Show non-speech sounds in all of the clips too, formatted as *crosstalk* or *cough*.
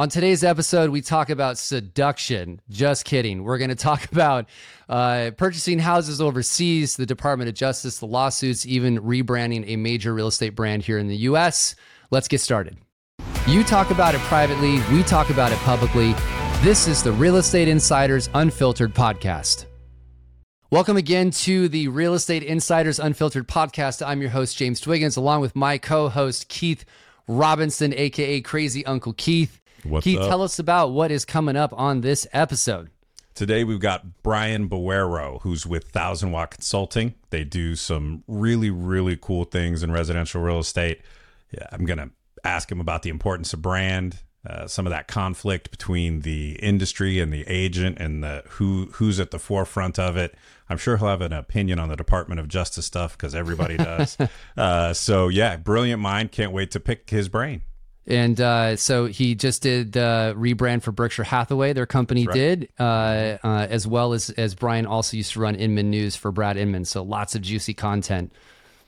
On today's episode, we talk about seduction. Just kidding. We're going to talk *laughs* about uh, purchasing houses overseas, the Department of Justice, the lawsuits, even rebranding a major real estate brand here in the US. Let's get started. You talk about it privately, we talk about it publicly. This is the Real Estate Insiders Unfiltered podcast. Welcome again to the Real Estate Insiders Unfiltered podcast. I'm your host, James Dwiggins, along with my co host, Keith Robinson, aka Crazy Uncle Keith. What's Keith, up? tell us about what is coming up on this episode. Today we've got Brian Boero, who's with Thousand Watt Consulting. They do some really, really cool things in residential real estate. Yeah, I'm gonna ask him about the importance of brand, uh, some of that conflict between the industry and the agent, and the who who's at the forefront of it. I'm sure he'll have an opinion on the Department of Justice stuff because everybody does. *laughs* uh, so yeah, brilliant mind. Can't wait to pick his brain. And uh, so he just did the rebrand for Berkshire Hathaway. Their company right. did, uh, uh, as well as as Brian also used to run Inman News for Brad Inman. So lots of juicy content.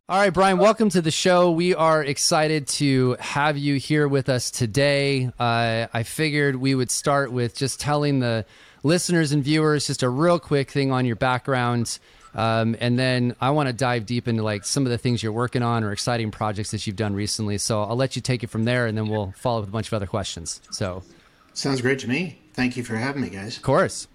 All right, Brian, welcome to the show. We are excited to have you here with us today. Uh, I figured we would start with just telling the listeners and viewers just a real quick thing on your background. Um, and then I want to dive deep into like some of the things you're working on or exciting projects that you've done recently. So I'll let you take it from there, and then we'll follow up with a bunch of other questions. So, Sounds great to me. Thank you for having me, guys. of course.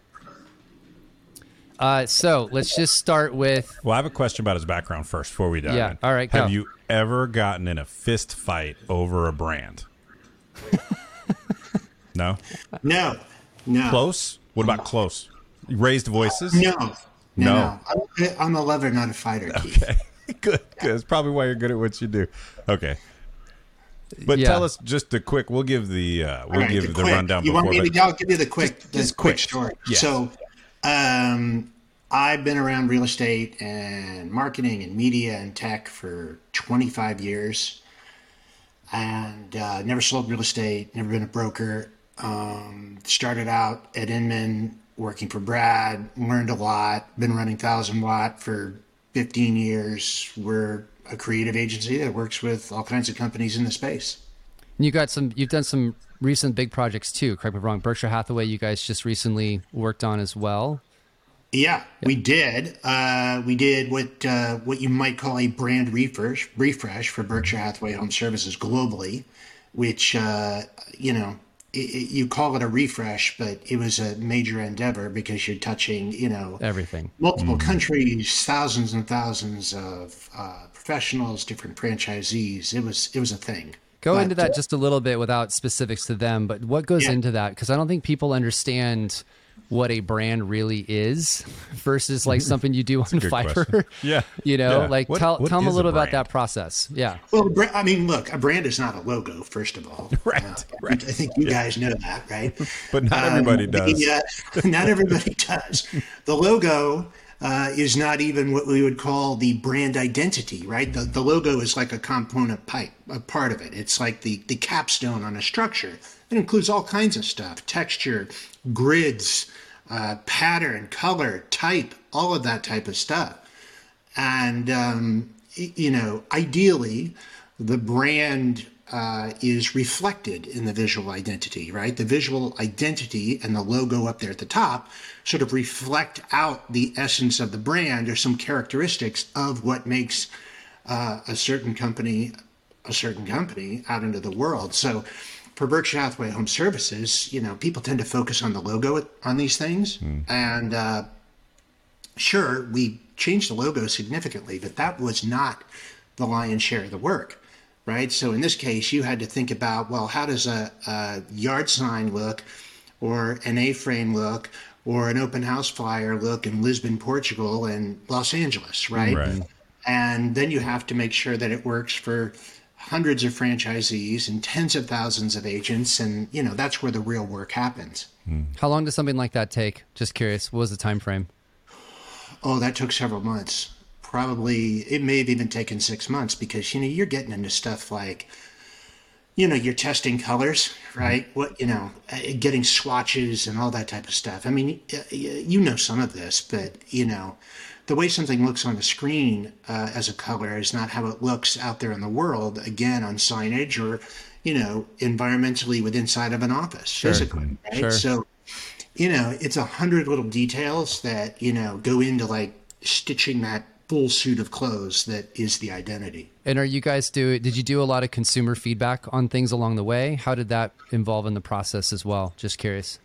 Uh, so let's just start with Well, I have a question about his background first before we dive Yeah, in. all right, Have go. you ever gotten in a fist fight over a brand? *laughs* no? No, no, Close? What about close? Raised voices? no, no. No. no. I'm, I'm a lover, not a fighter. Keith. Okay. *laughs* good, good. That's probably why you're good at what you do. Okay. But Yeah. tell us just a quick, we'll give the, uh, we'll All right, give the, quick. rundown You before. want me to? I'll give you the quick, the just quick quick. story. Yes. So, um, I've been around real estate and marketing and media and tech for 25 years, and uh, never sold real estate. Never been a broker. Um, started out at Inman working for Brad. Learned a lot. Been running Thousand Watt for 15 years. We're a creative agency that works with all kinds of companies in the space. you got some. You've done some recent big projects too. Correct me if I'm wrong. Berkshire Hathaway, you guys just recently worked on as well. Yeah, we did. Uh, we did what uh, what you might call a brand refresh refresh for Berkshire Hathaway Home Services globally, which uh, you know it, it, you call it a refresh, but it was a major endeavor because you're touching you know Everything. multiple countries, thousands and thousands of uh, professionals, different franchisees. It was it was a thing. Go But, into that just a little bit without specifics to them, but what goes Yeah. into that? Because I don't think people understand what a brand really is versus like something you do on good Fiverr. question. *laughs* Yeah, You know, yeah. like What- tell what tell them a is a little about that process. Yeah. Well, I mean, look, a brand is not a logo, first of all. *laughs* Right, Uh, right. I think you guys know that, right? *laughs* But not everybody Um, does. the, uh, not everybody does. The logo uh, is not even what we would call the brand identity, right? The, the logo is like a component pipe, a part of it. It's like the, the capstone on a structure. It includes all kinds of stuff texture, grids, uh, pattern, color, type, all of that type of stuff. And, um, you know, ideally, the brand uh, is reflected in the visual identity, right? The visual identity and the logo up there at the top sort of reflect out the essence of the brand or some characteristics of what makes uh, a certain company a certain company out into the world. So for Berkshire Hathaway Home Services, you know, people tend to focus on the logo on these things. And uh, sure, we changed the logo significantly, but that was not the lion's share of the work, right? So in this case, you had to think about, well, how does a, a yard sign look or an A-frame look or an open house flyer look in Lisbon, Portugal and Los Angeles, right? Right. And then you have to make sure that it works for hundreds of franchisees and tens of thousands of agents. And, you know, that's where the real work happens. How long does something like that take? Just curious. What was the time frame? Oh, that took several months. Probably, it may have even taken six months because, you know, you're getting into stuff like, you know, you're testing colors, right? What, you know, uh, getting swatches and all that type of stuff. I mean, you know some of this, but, you know, the way something looks on the screen uh, as a color is not how it looks out there in the world, again, on signage or, you know, environmentally with inside of an office physically, right? Sure. So, you know, it's a hundred little details that you know go into like stitching that full suit of clothes that is the identity. And are you guys do? Did you do a lot of consumer feedback on things along the way? How did that involve in the process as well? Just curious.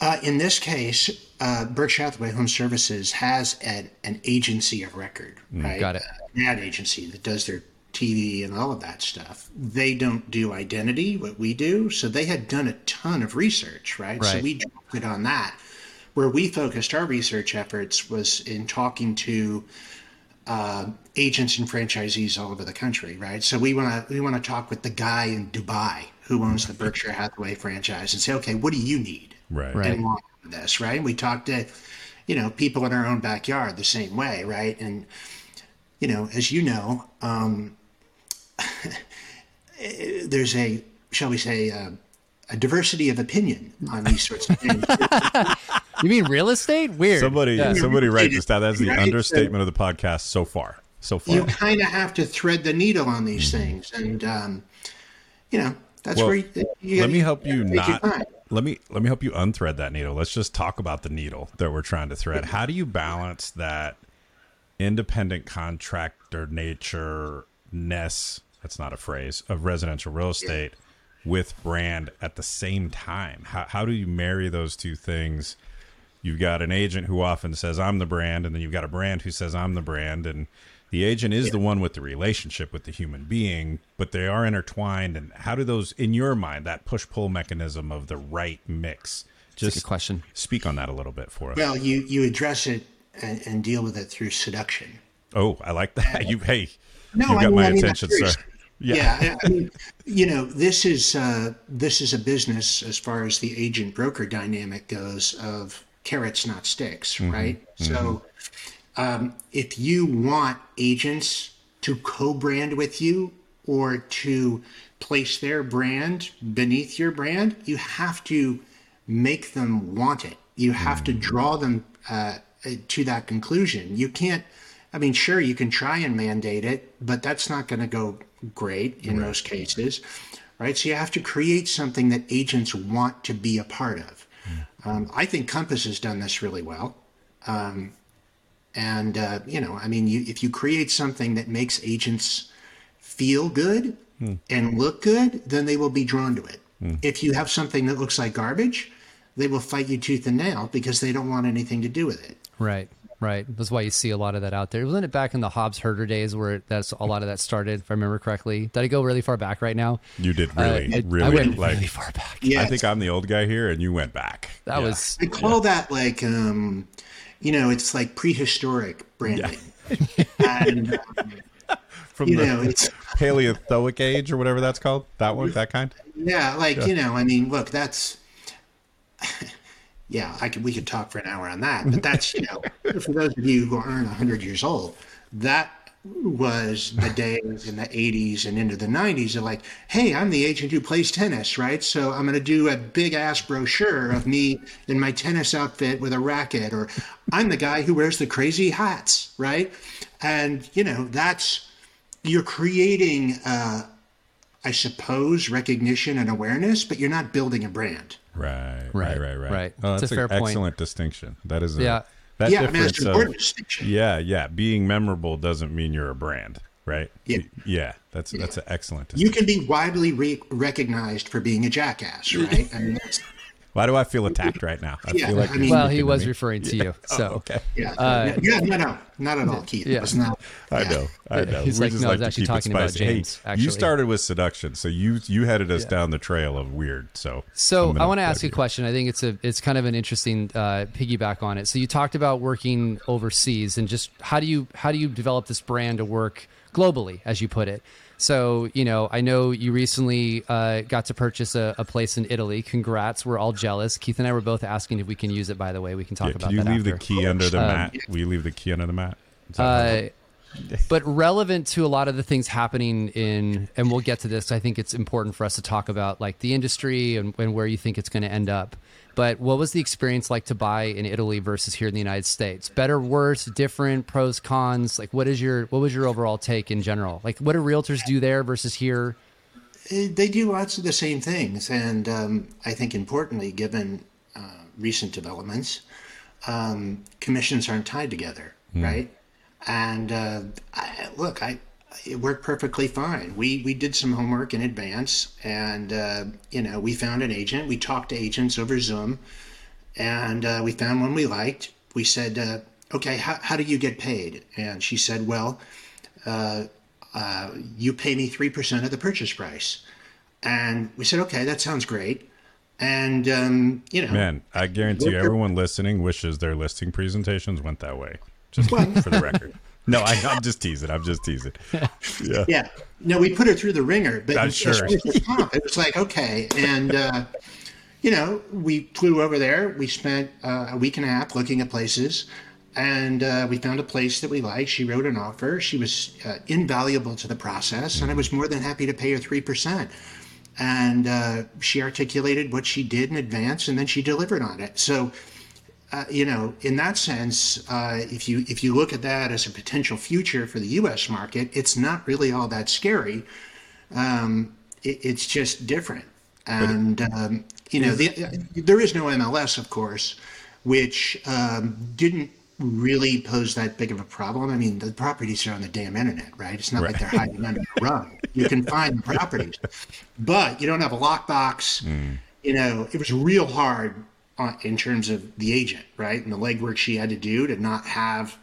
Uh, in this case, uh, Berkshire Hathaway Home Services has an, an agency of record, right? got it. An ad agency that does their TV and all of that stuff. They don't do identity, what we do. So they had done a ton of research, right? right. So we dropped it on that. Where we focused our research efforts was in talking to uh, agents and franchisees all over the country, right? So we want to we want to talk with the guy in Dubai who owns the *laughs* Berkshire Hathaway franchise and say, okay, what do you need? Right. Right. and want this, right? We talk to, you know, people in our own backyard the same way, right? And, you know, as you know, um, *laughs* there's a, shall we say, uh, a diversity of opinion on these sorts of things. *laughs* You mean real estate? Weird. Somebody, Yeah. somebody write this down. That's the Right. understatement of the podcast so far. So far. you kind of have to thread the needle on these things, and um, you know, that's Well, where you, you let me help you take not. Let me let me help you unthread that needle. Let's just talk about the needle that we're trying to thread. How do you balance that independent contractor nature ness? That's not a phrase of residential real estate with brand at the same time. How how do you marry those two things? You've got an agent who often says I'm the brand, and then you've got a brand who says I'm the brand, and the agent is the one with the relationship with the human being, but they are intertwined. And how do those, in your mind, that push pull mechanism of the right mix? Just a question. speak on that a little bit for us. Well, you you address it and, and deal with it through seduction. oh, I like that. *laughs* You hey, No, you've I got mean- my I mean attention, sir. *laughs* Yeah. Yeah, I mean, you know, this is uh, this is a business as far as the agent broker dynamic goes of carrots, not sticks, Mm-hmm. right? So, um, if you want agents to co-brand with you or to place their brand beneath your brand, you have to make them want it. You have to draw them uh, to that conclusion. You can't. I mean, sure, you can try and mandate it, but that's not going to go great in most cases, right? So you have to create something that agents want to be a part of. Um, I think Compass has done this really well. Um, and, uh, you know, I mean, you, if you create something that makes agents feel good and look good, then they will be drawn to it. If you have something that looks like garbage, they will fight you tooth and nail because they don't want anything to do with it. Right. Right. That's why you see a lot of that out there. Wasn't it back in the Hobbs/Herder days where that's a lot of that started, if I remember correctly? Did I go really far back right now? You did Uh, really, I- really I went like. really far back. Yeah, I think I'm the old guy here, and you went back. That Yeah. was I call that like, um, you know, it's like prehistoric branding. *laughs* and, um, *laughs* from you the know, it's, *laughs* Paleozoic age or whatever that's called. That one, that kind. yeah, like, you know, I mean, look, that's, yeah, I could, we could talk for an hour on that, but that's, you know, for those of you who aren't 100 years old, that was the *laughs* days in the 80s and into the 90s of like, hey, I'm the agent who plays tennis, right? So I'm going to do a big ass brochure of me in my tennis outfit with a racket, or I'm the guy who wears the crazy hats, right? And, you know, that's, you're creating, uh, I suppose, recognition and awareness, but you're not building a brand. Right, right, Right, right, right. right. Oh, It's that's a fair an point. excellent distinction. That is, a, Yeah. That yeah, I mean, difference of- important distinction. yeah, yeah. Being memorable doesn't mean you're a brand, right? Yeah. yeah. That's that's an excellent. You can be widely re- recognized for being a jackass, right? I mean, that's, Why do I feel attacked right now? I Yeah, feel like I you're mean- well, he was referring to you. So Okay, yeah, yeah, no, no, not at all, Keith. Yeah. It was not. I know, I know. He's We like, just no, I was actually talking about spicy. Hey, James, you started with seduction, so you you headed us down the trail of weird. So, So I'm gonna I want to ask you a question. I think it's a it's kind of an interesting uh, piggyback on it. So you talked about working overseas and just how do you how do you develop this brand to work globally, as you put it. So you know, I know you recently uh, got to purchase a, a place in Italy. Congrats! We're all jealous. Keith and I were both asking if we can use it. By the way, we can talk Yeah, about can you leave the after. key under the Um, mat? You leave the key under the mat? Is that how it Uh, *laughs* but relevant to a lot of the things happening in, and we'll get to this. I think it's important for us to talk about like the industry and, and where you think it's going to end up. But what was the experience like to buy in Italy versus here in the United States? Better, worse, different, pros, cons. Like, what is your what was your overall take in general? Like, what do realtors do there versus here? they do lots of the same things, and um, I think importantly, given uh, recent developments, um, commissions aren't tied together, mm. right? And uh, I, look, I it worked perfectly fine. We we did some homework in advance, and uh, you know we found an agent. We talked to agents over Zoom, and uh, we found one we liked. We said, uh, "Okay, how how do you get paid?" And she said, "Well." Uh, uh, you pay me 3% of the purchase price. And we said, okay, that sounds great. And, um, you know. Man, I guarantee you, everyone listening wishes their listing presentations went that way. Just for the record. *laughs* No, I, am just teasing. I'm just teasing. *laughs* Yeah. Yeah. No, we put her through the ringer, but I'm sure. it was like, okay. And, uh, you know, we flew over there. We spent uh, a week and a half looking at places and uh, we found a place that we liked. She wrote an offer. She was uh, invaluable to the process, and I was more than happy to pay her three percent. And uh, she articulated what she did in advance, and then she delivered on it. So, uh, you know, in that sense, uh, if you if you look at that as a potential future for the U.S. market, it's not really all that scary. Um, it, it's just different, and um, you know, the, there is no MLS, of course, which um, didn't really pose that big of a problem. I mean, the properties are on the damn internet, right? It's not right. like they're hiding under a rug. You can find the properties, but you don't have a lockbox. Mm. You know, it was real hard on, in terms of the agent, right, and the legwork she had to do to not have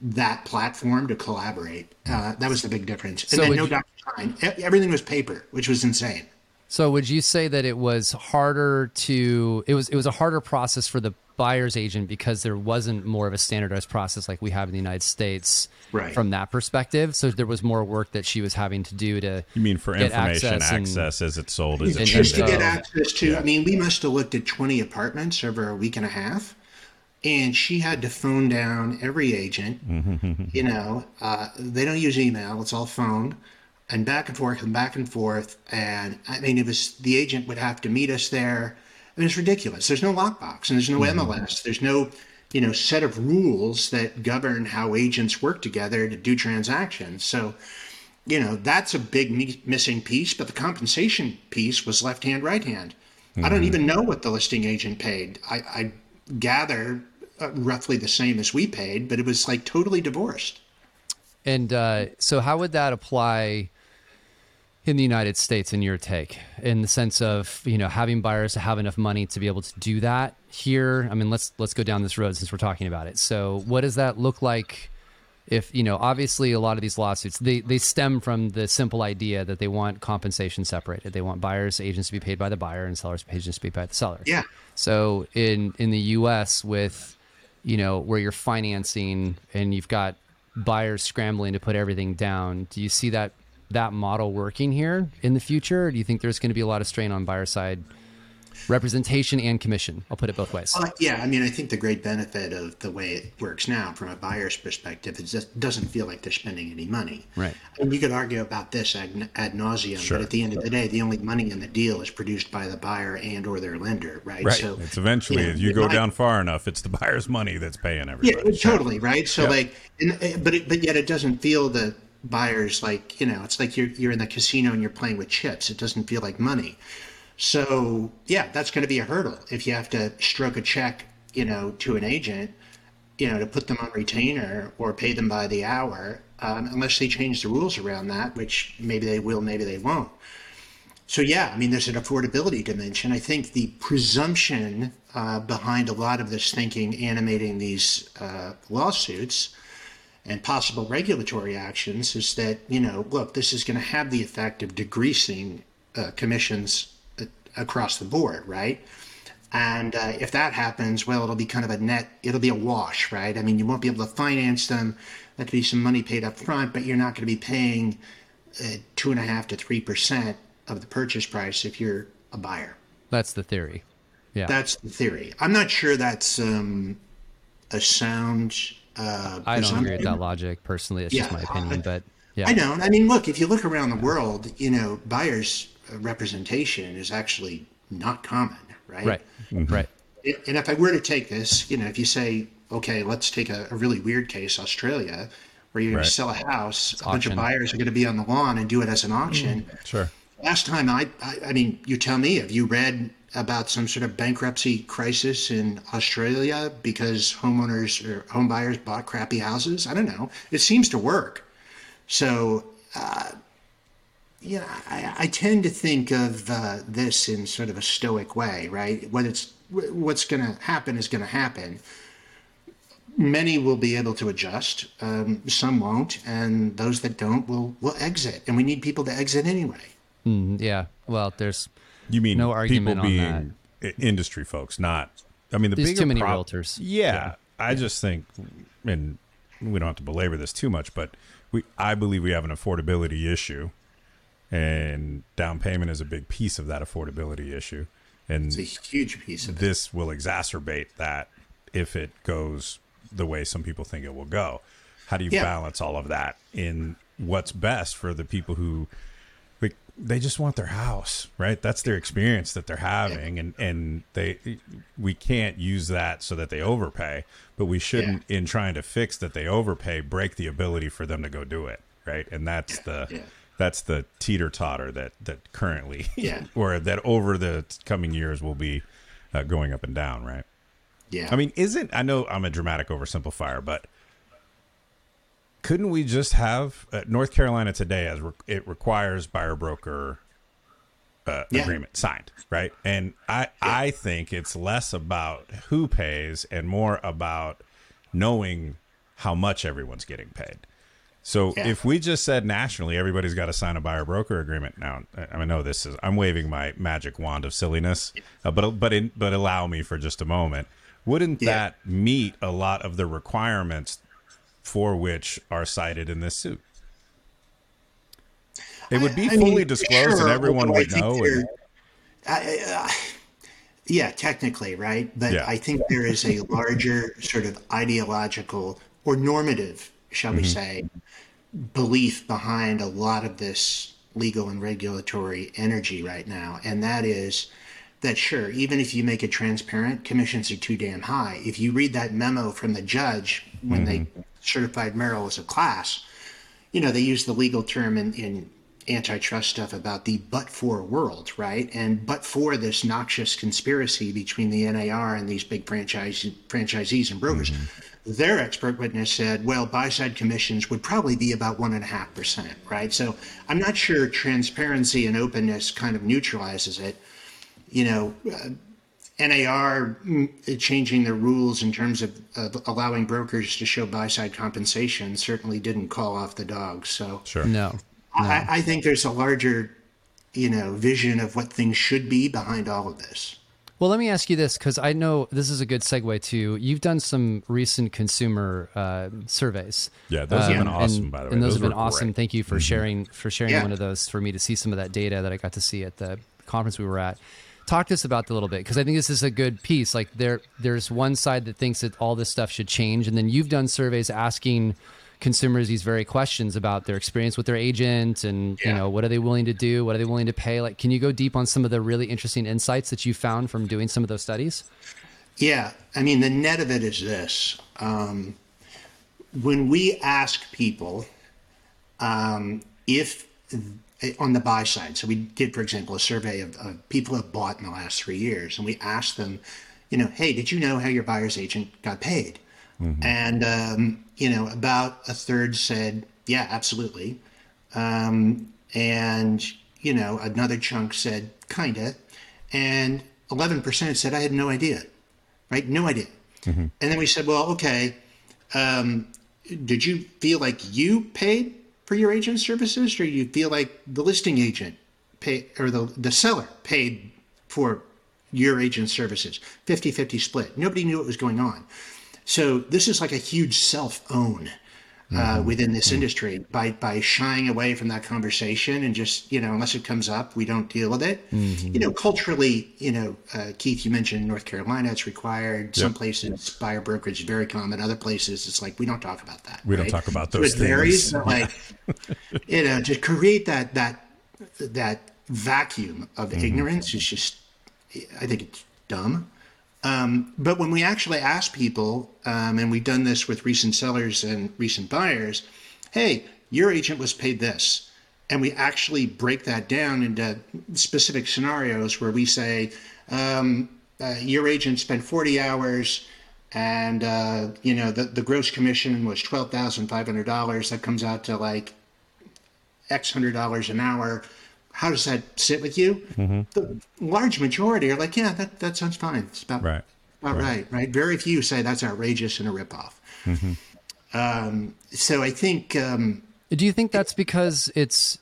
that platform to collaborate. Uh, that was the big difference. And so then no you, sign. Everything was paper, which was insane. So would you say that it was harder to it was it was a harder process for the buyer's agent because there wasn't more of a standardized process like we have in the United States right. from that perspective. So there was more work that she was having to do to. You mean for information access, access and, as it's sold? As it just to get access to. Yeah. I mean, we must have looked at twenty apartments over a week and a half, and she had to phone down every agent. *laughs* you know, uh, they don't use email; it's all phone. And back and forth and back and forth. And I mean, it was the agent would have to meet us there and it's ridiculous. There's no lockbox and there's no mm-hmm. MLS. There's no, you know, set of rules that govern how agents work together to do transactions. So, you know, that's a big me- missing piece. But the compensation piece was left hand, right hand. Mm-hmm. I don't mm-hmm. even know what the listing agent paid. I, I gather uh, roughly the same as we paid, but it was like totally divorced. And uh, so, how would that apply in the United States in your take in the sense of you know having buyers to have enough money to be able to do that here? I mean let's let's go down this road since we're talking about it. So what does that look like if you know obviously a lot of these lawsuits they they stem from the simple idea that they want compensation separated. They want buyers agents to be paid by the buyer and sellers agents to be paid by the seller. Yeah. So in in the US with you know where you're financing and you've got buyers scrambling to put everything down do you see that that model working here in the future? do you think there's going to be a lot of strain on buyer side representation and commission? I'll put it both ways. Uh, yeah, I mean, I think the great benefit of the way it works now, from a buyer's perspective, is it doesn't feel like they're spending any money. Right. And you could argue about this ad, ad nauseum, sure. but at the end of the day, the only money in the deal is produced by the buyer and or their lender, right? Right. So it's eventually, you, know, you go down far enough, it's the buyer's money that's paying everybody. Yeah, totally, right? So yeah. like, and, eh, but it, but yet it doesn't feel the buyers like you know it's like you're you're in the casino and you're playing with chips. It doesn't feel like money. So yeah that's going to be a hurdle. If you have to stroke a check you know to an agent you know to put them on retainer or pay them by the hour um, unless they change the rules around that which maybe they will maybe they won't. So yeah i mean there's an affordability dimension. I think the presumption uh, behind a lot of this thinking animating these uh, lawsuits and possible regulatory actions is that, you know, look, this is going to have the effect of degreasing uh, commissions uh, across the board, right? And uh, if that happens, well, it'll be kind of a net, it'll be a wash, right? I mean, you won't be able to finance them. That could be some money paid up front, but you're not going to be paying uh, two and a half to three percent of the purchase price if you're a buyer. That's the theory. Yeah. That's the theory. I'm not sure that's um, a sound uh, I don't agree with that logic personally. It's yeah, just my opinion, but yeah. I don't. I mean, look, if you look around the world, you know, buyers' representation is actually not common, right? Right. Mm-hmm. Right. And if I were to take this, you know, if you say, okay, let's take a, a really weird case, Australia, where you're right. going to sell a house, it's a auction. bunch of buyers are going to be on the lawn and do it as an auction. Mm, sure. last time I, I, I mean, you tell me, have you read about some sort of bankruptcy crisis in Australia because homeowners or home buyers bought crappy houses? I don't know. It seems to work. So, uh, yeah, I, I, tend to think of uh, this in sort of a stoic way, right? What it's what's going to happen is going to happen. Many will be able to adjust, um, some won't, and those that don't will will exit. And we need people to exit anyway. Mm, yeah. Well, there's you mean no argument people on being industry folks, not. I mean, the There's bigger too many prob- realtors. Yeah, Yeah. I just think, and we don't have to belabor this too much, but we, I believe we have an affordability issue, and down payment is a big piece of that affordability issue, and It's a huge piece of it. this will exacerbate that if it goes the way some people think it will go. How do you Yeah. balance all of that in what's best for the people who like they just want their house, right? That's their experience that they're having and and they we can't use that so that they overpay, but we shouldn't in trying to fix that they overpay break the ability for them to go do it, right? And that's the yeah. that's the teeter totter that that currently Yeah. *laughs* or that over the coming years will be uh, going up and down, right? Yeah. I mean, isn't I know I'm a dramatic oversimplifier, but couldn't we just have uh, North Carolina today as re- it requires buyer broker uh, Yeah. agreement signed, right? And I I think it's less about who pays and more about knowing how much everyone's getting paid. So Yeah. if we just said nationally everybody's got to sign a buyer broker agreement now, I I know this is I'm waving my magic wand of silliness, uh, but but in, but allow me for just a moment. Wouldn't Yeah. that meet a lot of the requirements for which are cited in this suit? It would be I fully mean, disclosed and everyone would know. and- I, uh, yeah, technically, right? But Yeah. I think there is a larger sort of ideological or normative, shall we say, belief behind a lot of this legal and regulatory energy right now. And that is that, sure, even if you make it transparent, commissions are too damn high. If you read that memo from the judge when they certified Moehrl as a class, you know, they use the legal term in, in antitrust stuff about the but for world, right? And but for this noxious conspiracy between the NAR and these big franchise franchisees and brokers, their expert witness said, well, buy side commissions would probably be about one and a half percent, right? So I'm not sure transparency and openness kind of neutralizes it. You know, uh, NAR mm, changing the rules in terms of, of allowing brokers to show buy side compensation certainly didn't call off the dogs. So Sure. no. I, I think there's a larger, you know, vision of what things should be behind all of this. Well, let me ask you this because I know this is a good segue to you've done some recent consumer uh, surveys. Yeah, those have been Um, awesome, and, by the way. And those, Those have been awesome. great. Mm-hmm. Thank you for sharing for sharing Yeah. one of those for me to see some of that data that I got to see at the conference we were at. Talk to us about that a little bit because I think this is a good piece. Like there, there's one side that thinks that all this stuff should change, and then you've done surveys asking consumers these very questions about their experience with their agent and you know what are they willing to do? What are they willing to pay? Like can you go deep on some of the really interesting insights that you found from doing some of those studies? Yeah, I mean, the net of it is this: um, when we ask people um, if on the buy side, so we did, for example, a survey of, of people who have bought in the last three years, and we asked them, you know, hey, did you know how your buyer's agent got paid? And um, you know, about a third said, yeah, absolutely. Um, and you know, another chunk said, kinda, and eleven percent said, I had no idea, right? No idea. And then we said, well, okay, um, did you feel like you paid for your agent services, or you feel like the listing agent pay or the the seller paid for your agent services? 50-50 split. Nobody knew what was going on. So this is like a huge self-own uh, within this industry by by shying away from that conversation and just you know unless it comes up we don't deal with it. You know culturally, you know uh, Keith, you mentioned North Carolina, it's required. Some places buyer brokerage is very common. Other places it's like we don't talk about that. We don't talk about So those it varies, but like *laughs* you know to create that that that vacuum of ignorance is just I think it's dumb. Um, but when we actually ask people, um, and we've done this with recent sellers and recent buyers, hey, your agent was paid this. and we actually break that down into specific scenarios where we say um, uh, your agent spent 40 hours and uh, you know the, the gross commission was $12500 that comes out to like x hundred dollars an hour how does that sit with you Mm-hmm. the large majority are like yeah that, that sounds fine it's about Right. about right. right very few say that's outrageous and a ripoff Mm-hmm. um, so i think um, Do you think that's because it's?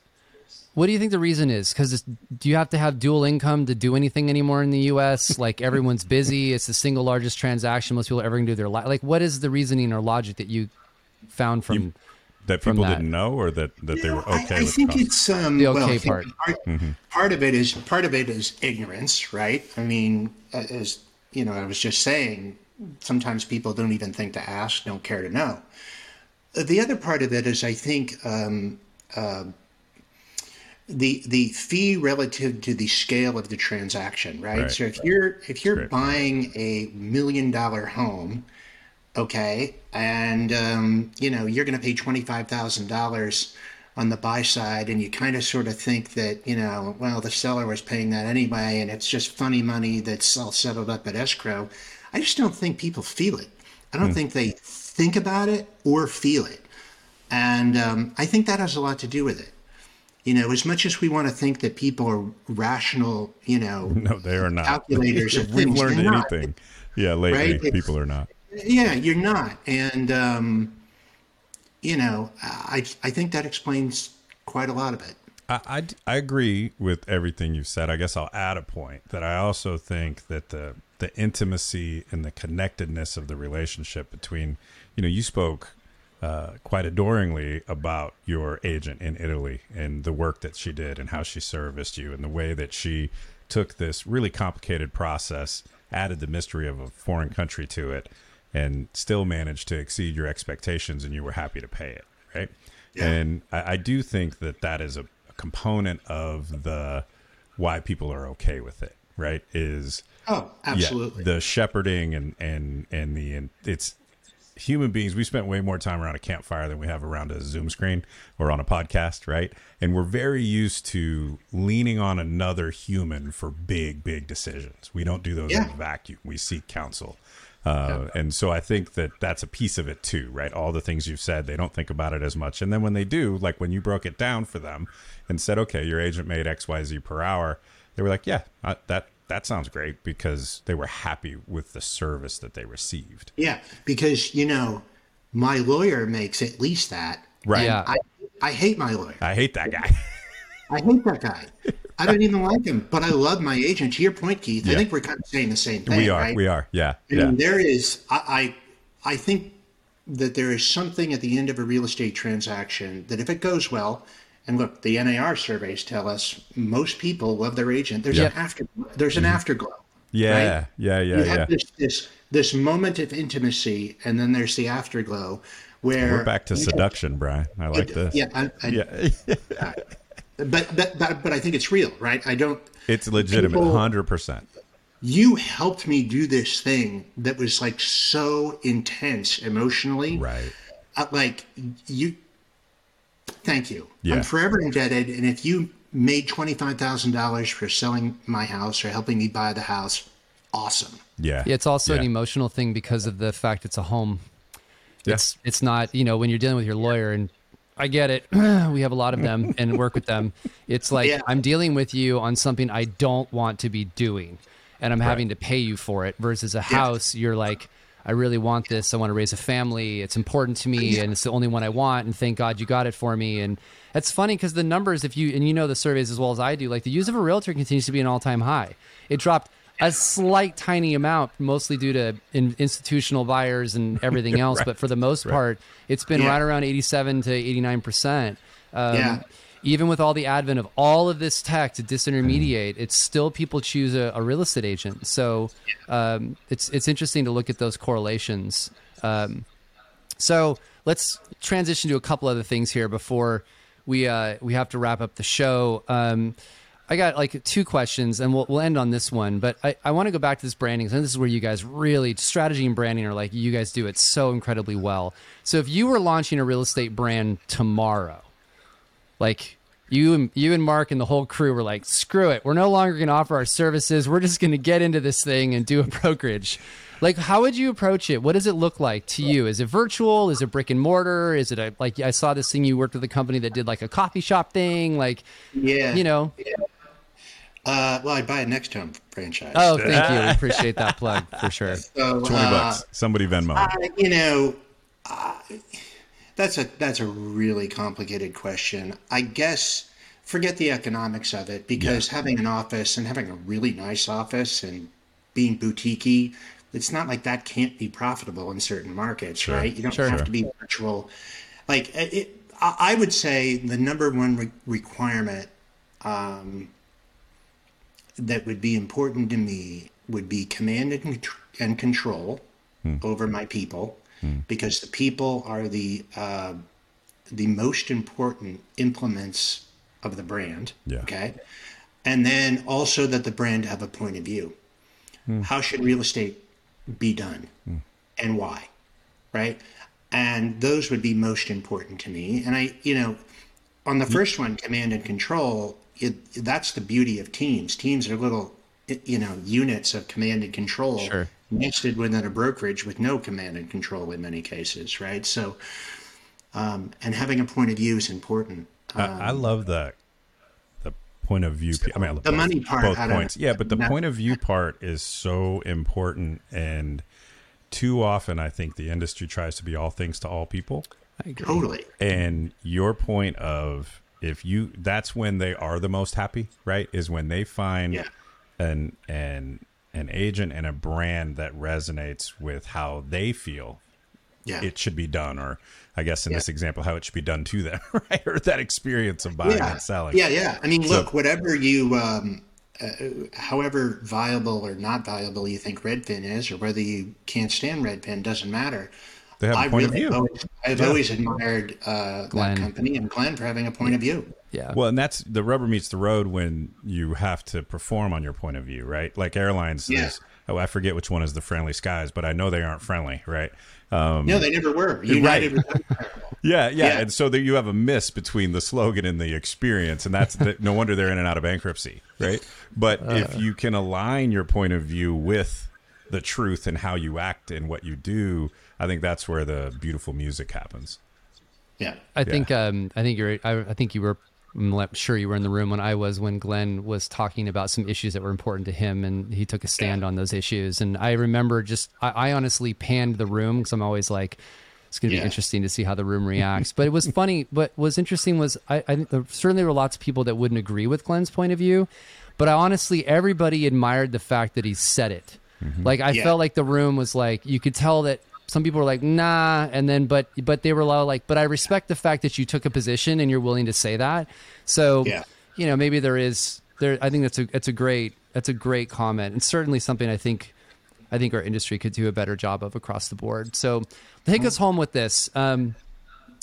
What do you think the reason is? Because do you have to have dual income to do anything anymore in the U.S.? *laughs* Like everyone's busy. It's the single largest transaction most people are ever going to do their life. Like, what is the reasoning or logic that you found from? That people that. didn't know or that, that they were okay I, with think cost? it's um, The well, okay I think part. Part, Mm-hmm. part of it is part of it is ignorance, right? I mean, as you know, I was just saying, sometimes people don't even think to ask, don't care to know. Uh, The other part of it is, I think, um, uh, the the fee relative to the scale of the transaction, right? Right. So if you're if you're Great. buying a million dollar home, okay, and um, you know you're going to pay twenty five thousand dollars on the buy side, and you kind of sort of think that you know, well, the seller was paying that anyway, and it's just funny money that's all settled up at escrow. I just don't think people feel it. I don't think they think about it or feel it, and um, I think that has a lot to do with it. You know, as much as we want to think that people are rational, you know, *laughs* no, they are not. calculators if we've *laughs* learned they're not. anything, yeah, lately Right? people are not. Yeah, you're not, and um, you know, I I think that explains quite a lot of it. I, I, I agree with everything you've said. I guess I'll add a point that I also think that the the intimacy and the connectedness of the relationship between, you know, you spoke uh, quite adoringly about your agent in Italy and the work that she did and how she serviced you and the way that she took this really complicated process, added the mystery of a foreign country to it, and still managed to exceed your expectations, and you were happy to pay it, right? Yeah. And I, I do think that that is a, a component of the why people are okay with it, right? Is Oh, absolutely. yeah, the shepherding and and and the and it's human beings. We spent way more time around a campfire than we have around a Zoom screen or on a podcast, right? And we're very used to leaning on another human for big, big decisions. We don't do those in a vacuum. We seek counsel. Uh, and so I think that that's a piece of it too, right? All the things you've said, they don't think about it as much. And then when they do, like when you broke it down for them and said, okay, your agent made X, Y, Z per hour, they were like, yeah, I, that, that sounds great because they were happy with the service that they received. yeah, because you know, my lawyer makes at least that. Right. Yeah. I I hate my lawyer. I hate that guy. *laughs* I hate that guy. I don't even like him, but I love my agent. To your point, Keith, Yeah. I think we're kind of saying the same thing. we are. right? We are. Yeah. I Yeah. mean, there is. I, I I think that there is something at the end of a real estate transaction that if it goes well, and look, the NAR surveys tell us most people love their agent. There's Yeah. an after. There's an mm-hmm. afterglow. Yeah. right? Yeah. Yeah. you Yeah. have this this this moment of intimacy, and then there's the afterglow, where We're back to seduction, Brian. I like this. Yeah, I, I, Yeah. *laughs* but, but but but I think it's real, right? I don't. It's legitimate. 100%. You helped me do this thing that was like so intense emotionally, Right. uh, like you thank you Yeah. i'm forever indebted and if you made $25000 for selling my house or helping me buy the house awesome Yeah. Yeah, it's also an emotional thing because of the fact it's a home. Yeah. It's it's not you know when you're dealing with your lawyer and I get it. *clears throat* we have a lot of them and work with them. It's like Yeah. I'm dealing with you on something I don't want to be doing, and I'm having to pay you for it. Versus a house, you're like, I really want this. I want to raise a family. It's important to me, and it's the only one I want. And thank God you got it for me. And it's funny because the numbers, if you and you know the surveys as well as I do, like the use of a realtor continues to be an all time high. It dropped a slight tiny amount, mostly due to in, institutional buyers and *laughs* everything else. But for the most part, it's been Yeah. right around 87 to 89 percent. Um, Yeah. Even with all the advent of all of this tech to disintermediate, it's still people choose a, a real estate agent. So um, it's it's interesting to look at those correlations. Um, so let's transition to a couple other things here before we uh, we have to wrap up the show. Um, I got like two questions, and we'll we'll end on this one. But I, I want to go back to this branding. Think this is where you guys really strategy and branding are like you guys do it so incredibly well. So if you were launching a real estate brand tomorrow, like you and you and Marc and the whole crew were like, screw it, we're no longer going to offer our services. We're just going to get into this thing and do a *laughs* brokerage. Like, how would you approach it? What does it look like to you? Is it virtual? Is it brick and mortar? Is it a, like I saw this thing you worked with a company that did like a coffee shop thing? Like, Yeah. you know. Uh, well, I'd buy a NextHome franchise. Oh, thank you. We appreciate that plug for sure. *laughs* So, 20 uh, bucks. Somebody Venmo. Uh, you know, uh, that's a that's a really complicated question. I guess forget the economics of it because having an office and having a really nice office and being boutiquey, it's not like that can't be profitable in certain markets, right? You don't Sure. have to be virtual. Like it, I I would say the number one re- requirement um, that would be important to me would be command and, and control hmm. over my people hmm. because the people are the uh, the most important implements of the brand Yeah. okay? And then also that the brand have a point of view. Hmm. How should real estate be done? And why right? And those would be most important to me. And i you know on the first one command and control it, that's the beauty of teams teams are little you know units of command and control Sure. nested within a brokerage with no command and control in many cases right so um, and having a point of view is important I, I love that. The point of view. I mean, I love The both, money part, both points. Yeah, but the not- point of view part is so important, and too often I think the industry tries to be all things to all people. I agree. totally And your point of if you that's when they are the most happy, right? Is when they find Yeah. an an an agent and a brand that resonates with how they feel yeah it should be done, or I guess in Yeah. this example, how it should be done to them, *laughs* right? Or that experience of buying yeah. and selling. Yeah, yeah. I mean, look, whatever you, um, uh, however viable or not viable you think Redfin is, or whether you can't stand Redfin, doesn't matter. They have a I point of view. Always, I've Yeah. always admired uh, that company and Glenn for having a point of view. Yeah. Well, and that's the rubber meets the road when you have to perform on your point of view, right? Like airlines, Yeah. there's- oh, I forget which one is the friendly skies, but I know they aren't friendly, right? Um, No, they never were. United was terrible. yeah, yeah, Yeah. and so that you have a miss between the slogan and the experience, and that's the, no wonder they're in and out of bankruptcy, right? But if you can align your point of view with the truth and how you act and what you do, I think that's where the beautiful music happens. Yeah. I think um, I think you're I, I think you were I'm sure you were in the room when I was when Glenn was talking about some issues that were important to him and he took a stand on those issues and I remember just I, I honestly panned the room because I'm always like it's going to Yeah. be interesting to see how the room *laughs* reacts but it was funny but what was interesting was I, I there, certainly there were lots of people that wouldn't agree with Glenn's point of view but I honestly everybody admired the fact that he said it like I Yeah. felt like the room was like you could tell that some people were like nah and then but but they were all like but i respect the fact that you took a position and you're willing to say that. So Yeah. you know maybe there is there i think that's a that's a great that's a great comment. And certainly something i think i think our industry could do a better job of across the board. So take us home with this um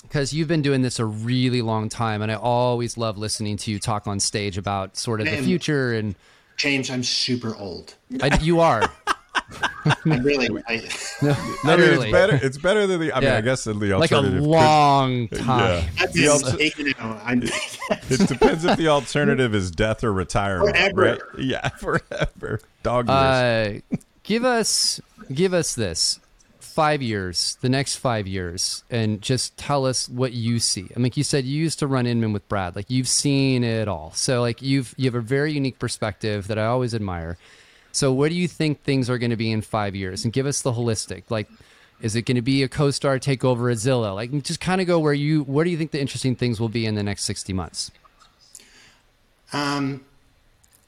because you've been doing this a really long time and i always love listening to you talk on stage about sort of the future and James, I'm super old. I, you are *laughs* really, *laughs* I, I *laughs* mean, it's better. It's better than the. I mean, I guess the alternative. like a alternative. could- long time Yeah. The alter- you know, I'm, *laughs* it depends if the alternative is death or retirement. Forever. Right? Yeah, forever. Dog years. Uh, give us give us this five years, the next five years, and just tell us what you see. I mean, like you said, you used to run Inman with Brad. Like you've seen it all. So like you've you have a very unique perspective that I always admire. So where do you think things are going to be in five years? And give us the holistic. Like, is it going to be a CoStar takeover at Zillow? Like, just kind of go where you where do you think the interesting things will be in the next sixty months? Um,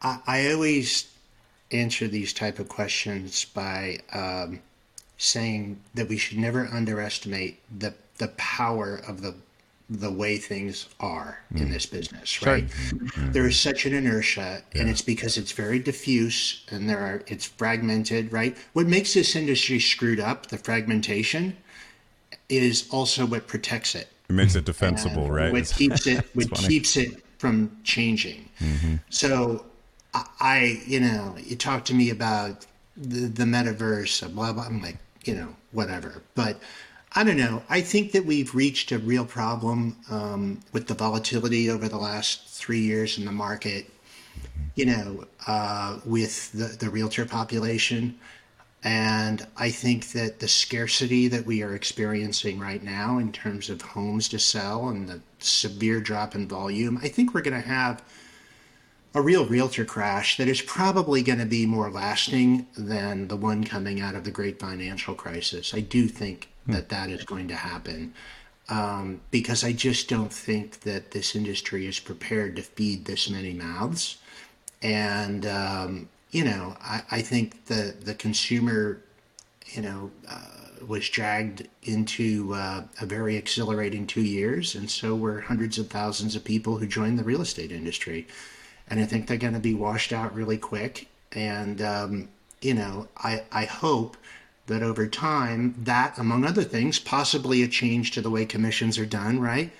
I, I always answer these type of questions by um, saying that we should never underestimate the the power of the the way things are in mm. this business, right? Mm-hmm. There is such an inertia, and it's because it's very diffuse and there are it's fragmented, right? What makes this industry screwed up, the fragmentation, is also what protects it. it makes it defensible, right? What keeps it *laughs* what funny. keeps it from changing. Mm-hmm. So I, I, you know, you talk to me about the, the metaverse, blah blah. I'm like, you know, whatever. But I don't know. I think that we've reached a real problem um, with the volatility over the last three years in the market. You know, uh, with the, the realtor population. And I think that the scarcity that we are experiencing right now in terms of homes to sell and the severe drop in volume, I think we're going to have a real realtor crash that is probably going to be more lasting than the one coming out of the great financial crisis. I do think that that is going to happen um, because I just don't think that this industry is prepared to feed this many mouths. And, um, you know, I, I think the, the consumer, you know, uh, was dragged into uh, a very exhilarating two years. And so were hundreds of thousands of people who joined the real estate industry. And I think they're going to be washed out really quick. And, um, you know, I, I hope that over time, that, among other things, possibly a change to the way commissions are done, right,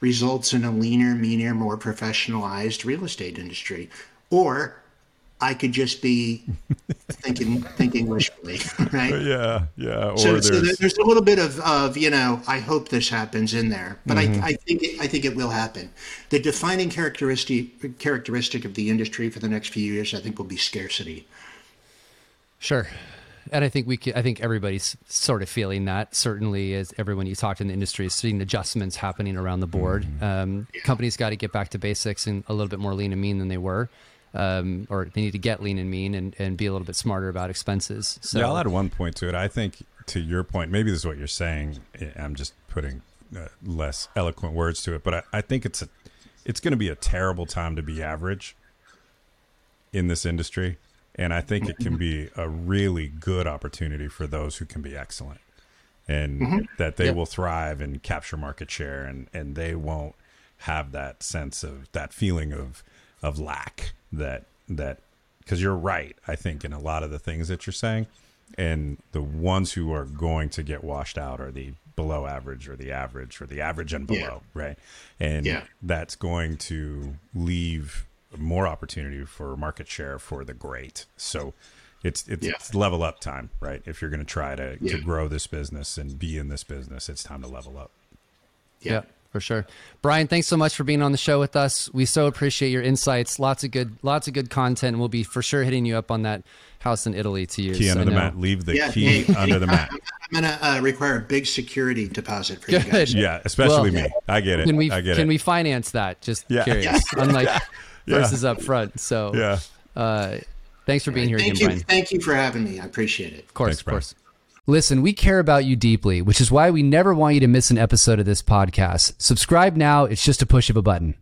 results in a leaner, meaner, more professionalized real estate industry. Or I could just be thinking thinking wishfully, *laughs* right? Yeah, yeah. Or So, there's, so there's a little bit of, of you know I hope this happens in there, but Mm-hmm. I, I think it, I think it will happen. The defining characteristic characteristic of the industry for the next few years, I think, will be scarcity. Sure. And I think we can, I think everybody's sort of feeling that. Certainly, as everyone you talked in the industry is seeing adjustments happening around the board. Mm-hmm. Um, Companies got to get back to basics and a little bit more lean and mean than they were, um, or they need to get lean and mean and, and be a little bit smarter about expenses. So yeah, I'll add one point to it. I think to your point, maybe this is what you're saying. I'm just putting uh, less eloquent words to it, but I, I think it's a, it's going to be a terrible time to be average in this industry, and I think it can be a really good opportunity for those who can be excellent, and that they Yep. will thrive and capture market share, and and they won't have that sense of that feeling of of lack that that because you're right i think in a lot of the things that you're saying and the ones who are going to get washed out are the below average or the average or the average and below Yeah. right and Yeah. that's going to leave more opportunity for market share for the great so it's it's, Yeah. it's level up time right if you're going to try to, Yeah. to grow this business and be in this business it's time to level up Yeah, for sure. Brian, thanks so much for being on the show with us. We so appreciate your insights. Lots of good, lots of good content. And we'll be for sure hitting you up on that house in Italy to use. key I under the know. mat leave the Yeah, key hey, *laughs* under the hey, mat I'm, I'm going to uh, require a big security deposit for you guys. yeah especially Well, me i get it Can we i get can it we finance that? Just Yeah. curious. Unlike *laughs* Yeah. versus up front. So yeah uh, thanks for being here Thank again, you, Brian. thank you for having me. I appreciate it. Of course, Thanks, of Brian. Listen, we care about you deeply, which is why we never want you to miss an episode of this podcast. Subscribe now, it's just a push of a button.